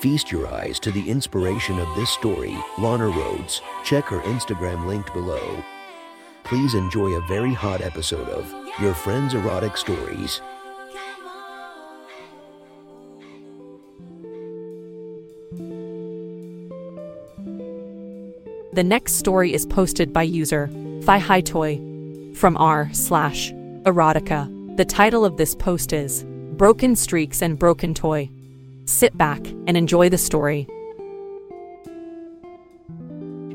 Feast your eyes to the inspiration of this story, Lana Rhoades. Check her Instagram linked below. Please enjoy a very hot episode of Your Friend's Erotic Stories. The next story is posted by user Thigh Toy from r slash erotica. The title of this post is Broken Streaks and Broken Toy. Sit back and enjoy the story.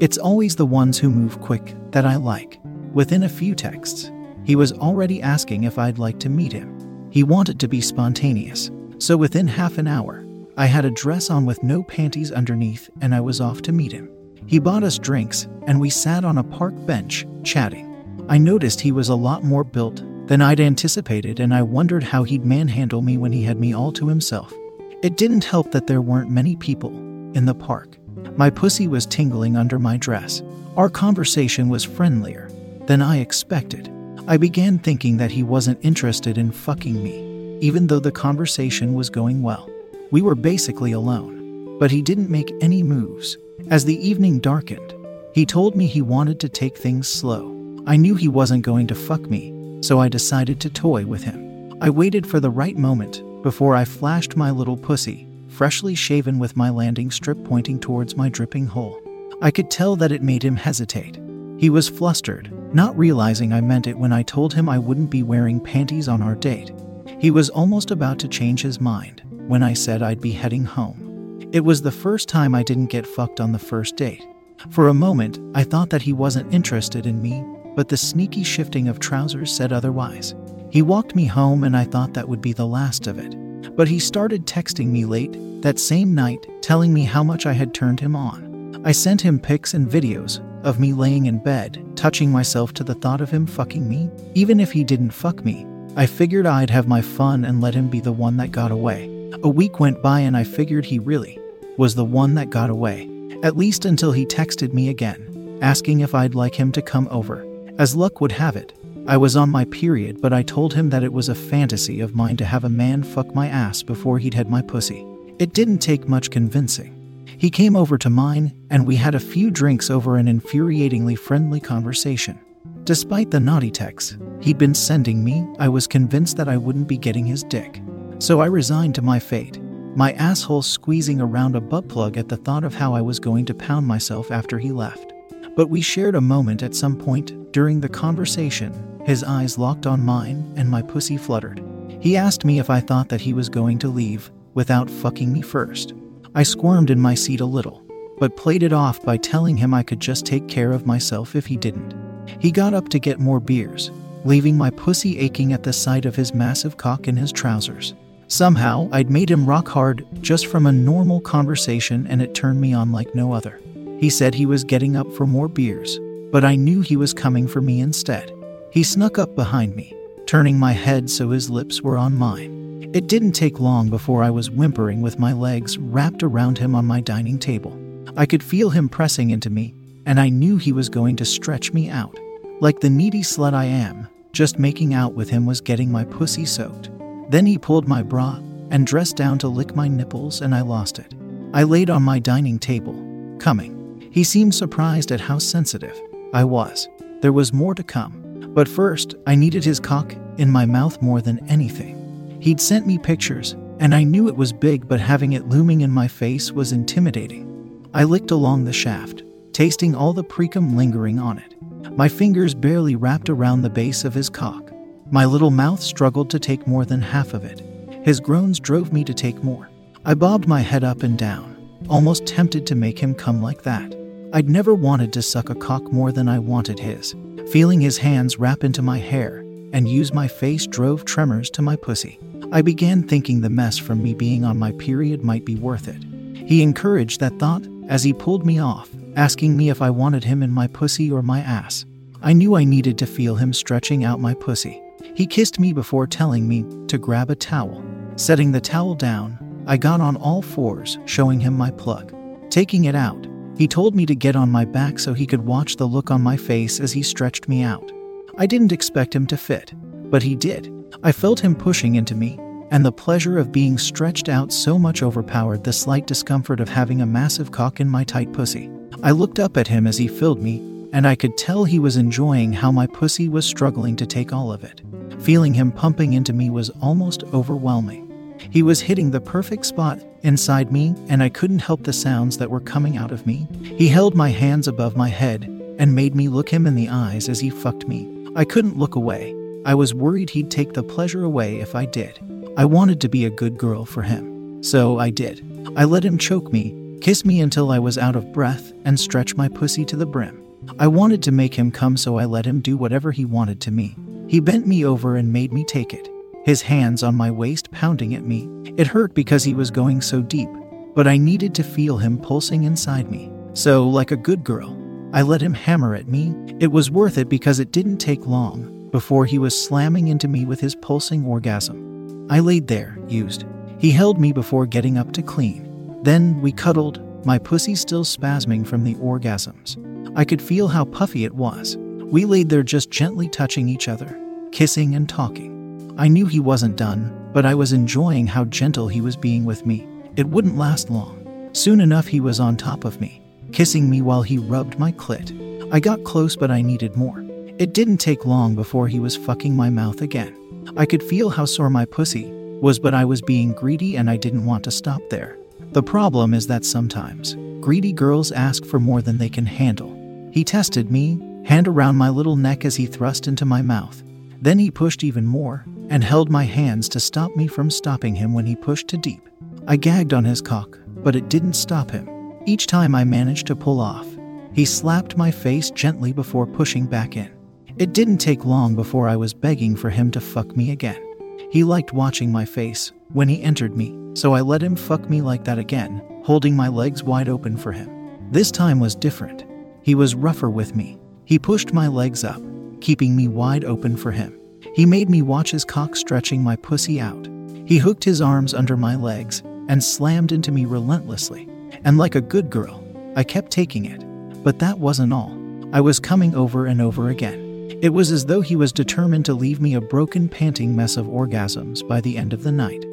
It's always the ones who move quick that I like. Within a few texts, he was already asking if I'd like to meet him. He wanted to be spontaneous, so within half an hour, I had a dress on with no panties underneath and I was off to meet him. He bought us drinks and we sat on a park bench, chatting. I noticed he was a lot more built than I'd anticipated and I wondered how he'd manhandle me when he had me all to himself. It didn't help that there weren't many people in the park. My pussy was tingling under my dress. Our conversation was friendlier than I expected. I began thinking that he wasn't interested in fucking me, even though the conversation was going well. We were basically alone, but he didn't make any moves. As the evening darkened, he told me he wanted to take things slow. I knew he wasn't going to fuck me, so I decided to toy with him. I waited for the right moment before I flashed my little pussy, freshly shaven with my landing strip pointing towards my dripping hole. I could tell that it made him hesitate. He was flustered, not realizing I meant it when I told him I wouldn't be wearing panties on our date. He was almost about to change his mind when I said I'd be heading home. It was the first time I didn't get fucked on the first date. For a moment, I thought that he wasn't interested in me, but the sneaky shifting of trousers said otherwise. He walked me home, and I thought that would be the last of it. But he started texting me late that same night, telling me how much I had turned him on. I sent him pics and videos of me laying in bed, touching myself to the thought of him fucking me. Even if he didn't fuck me, I figured I'd have my fun and let him be the one that got away. A week went by, and I figured he really was the one that got away. At least until he texted me again, asking if I'd like him to come over. As luck would have it, I was on my period, but I told him that it was a fantasy of mine to have a man fuck my ass before he'd had my pussy. It didn't take much convincing. He came over to mine, and we had a few drinks over an infuriatingly friendly conversation. Despite the naughty texts he'd been sending me, I was convinced that I wouldn't be getting his dick. So I resigned to my fate, my asshole squeezing around a butt plug at the thought of how I was going to pound myself after he left. But we shared a moment at some point during the conversation his eyes locked on mine, and my pussy fluttered. He asked me if I thought that he was going to leave without fucking me first. I squirmed in my seat a little, but played it off by telling him I could just take care of myself if he didn't. He got up to get more beers, leaving my pussy aching at the sight of his massive cock in his trousers. Somehow, I'd made him rock hard just from a normal conversation, and it turned me on like no other. He said he was getting up for more beers, but I knew he was coming for me instead. He snuck up behind me, turning my head so his lips were on mine. It didn't take long before I was whimpering with my legs wrapped around him on my dining table. I could feel him pressing into me, and I knew he was going to stretch me out. Like the needy slut I am, just making out with him was getting my pussy soaked. Then he pulled my bra and dressed down to lick my nipples, and I lost it. I laid on my dining table, coming. He seemed surprised at how sensitive I was. There was more to come. But first, I needed his cock in my mouth more than anything. He'd sent me pictures, and I knew it was big, but having it looming in my face was intimidating. I licked along the shaft, tasting all the precum lingering on it. My fingers barely wrapped around the base of his cock. My little mouth struggled to take more than half of it. His groans drove me to take more. I bobbed my head up and down, almost tempted to make him come like that. I'd never wanted to suck a cock more than I wanted his. Feeling his hands wrap into my hair and use my face drove tremors to my pussy. I began thinking the mess from me being on my period might be worth it. He encouraged that thought as he pulled me off, asking me if I wanted him in my pussy or my ass. I knew I needed to feel him stretching out my pussy. He kissed me before telling me to grab a towel. Setting the towel down, I got on all fours, showing him my plug. Taking it out, he told me to get on my back so he could watch the look on my face as he stretched me out. I didn't expect him to fit, but he did. I felt him pushing into me, and the pleasure of being stretched out so much overpowered the slight discomfort of having a massive cock in my tight pussy. I looked up at him as he filled me, and I could tell he was enjoying how my pussy was struggling to take all of it. Feeling him pumping into me was almost overwhelming. He was hitting the perfect spot inside me, and I couldn't help the sounds that were coming out of me. He held my hands above my head and made me look him in the eyes as he fucked me. I couldn't look away. I was worried he'd take the pleasure away if I did. I wanted to be a good girl for him. So I did. I let him choke me, kiss me until I was out of breath, and stretch my pussy to the brim. I wanted to make him come, so I let him do whatever he wanted to me. He bent me over and made me take it, his hands on my waist pounding at me. It hurt because he was going so deep, but I needed to feel him pulsing inside me. So, like a good girl, I let him hammer at me. It was worth it because it didn't take long before he was slamming into me with his pulsing orgasm. I laid there, used. He held me before getting up to clean. Then we cuddled, my pussy still spasming from the orgasms. I could feel how puffy it was. We laid there just gently touching each other, kissing and talking. I knew he wasn't done, but I was enjoying how gentle he was being with me. It wouldn't last long. Soon enough, he was on top of me, kissing me while he rubbed my clit. I got close, but I needed more. It didn't take long before he was fucking my mouth again. I could feel how sore my pussy was, but I was being greedy and I didn't want to stop there. The problem is that sometimes greedy girls ask for more than they can handle. He tested me, hand around my little neck as he thrust into my mouth. Then he pushed even more and held my hands to stop me from stopping him when he pushed too deep. I gagged on his cock, but it didn't stop him. Each time I managed to pull off, he slapped my face gently before pushing back in. It didn't take long before I was begging for him to fuck me again. He liked watching my face when he entered me, so I let him fuck me like that again, holding my legs wide open for him. This time was different. He was rougher with me. He pushed my legs up, keeping me wide open for him. He made me watch his cock stretching my pussy out. He hooked his arms under my legs and slammed into me relentlessly. And like a good girl, I kept taking it. But that wasn't all. I was coming over and over again. It was as though he was determined to leave me a broken, panting mess of orgasms by the end of the night.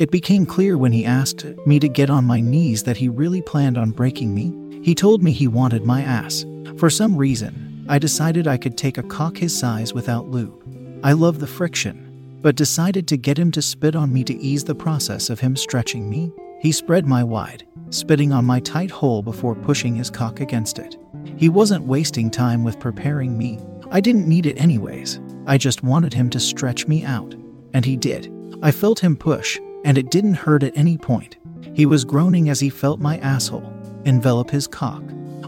It became clear when he asked me to get on my knees that he really planned on breaking me. He told me he wanted my ass. For some reason, I decided I could take a cock his size without lube. I love the friction, but decided to get him to spit on me to ease the process of him stretching me. He spread my wide, spitting on my tight hole before pushing his cock against it. He wasn't wasting time with preparing me I didn't need it anyways. I just wanted him to stretch me out. And he did. I felt him push, and it didn't hurt at any point. He was groaning as he felt my asshole envelop his cock.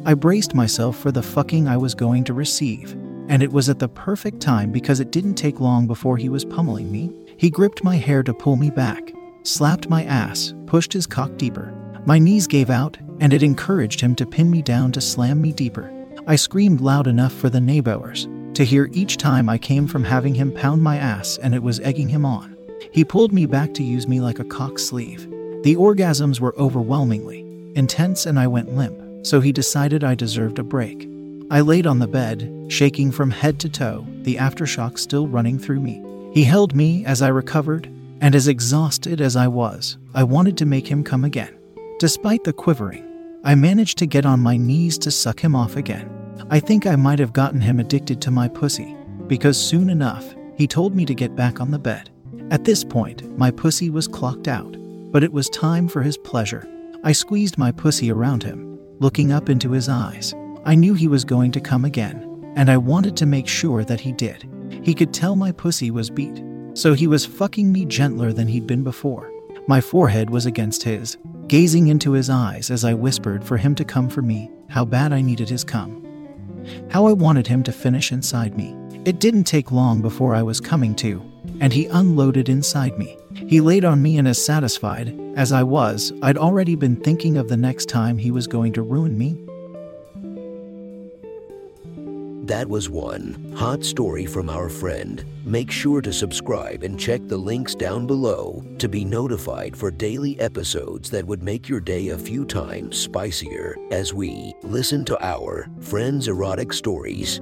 I braced myself for the fucking I was going to receive, and it was at the perfect time because it didn't take long before he was pummeling me. He gripped my hair to pull me back, slapped my ass, pushed his cock deeper. My knees gave out, and it encouraged him to pin me down to slam me deeper. I screamed loud enough for the neighbors to hear each time I came from having him pound my ass and it was egging him on. He pulled me back to use me like a cock sleeve. The orgasms were overwhelmingly intense and I went limp, so he decided I deserved a break. I laid on the bed, shaking from head to toe, the aftershock still running through me. He held me as I recovered, and as exhausted as I was, I wanted to make him come again. Despite the quivering, I managed to get on my knees to suck him off again. I think I might have gotten him addicted to my pussy, because soon enough, he told me to get back on the bed. At this point, my pussy was clocked out, but it was time for his pleasure. I squeezed my pussy around him, looking up into his eyes. I knew he was going to come again, and I wanted to make sure that he did. He could tell my pussy was beat, so he was fucking me gentler than he'd been before. My forehead was against his, gazing into his eyes as I whispered for him to come for me, how bad I needed his come how I wanted him to finish inside me. It didn't take long before I was coming to, and he unloaded inside me. He laid on me, and as satisfied as I was, I'd already been thinking of the next time he was going to ruin me. That was one hot story from our friend. Make sure to subscribe and check the links down below to be notified for daily episodes that would make your day a few times spicier as we listen to our friends' erotic stories.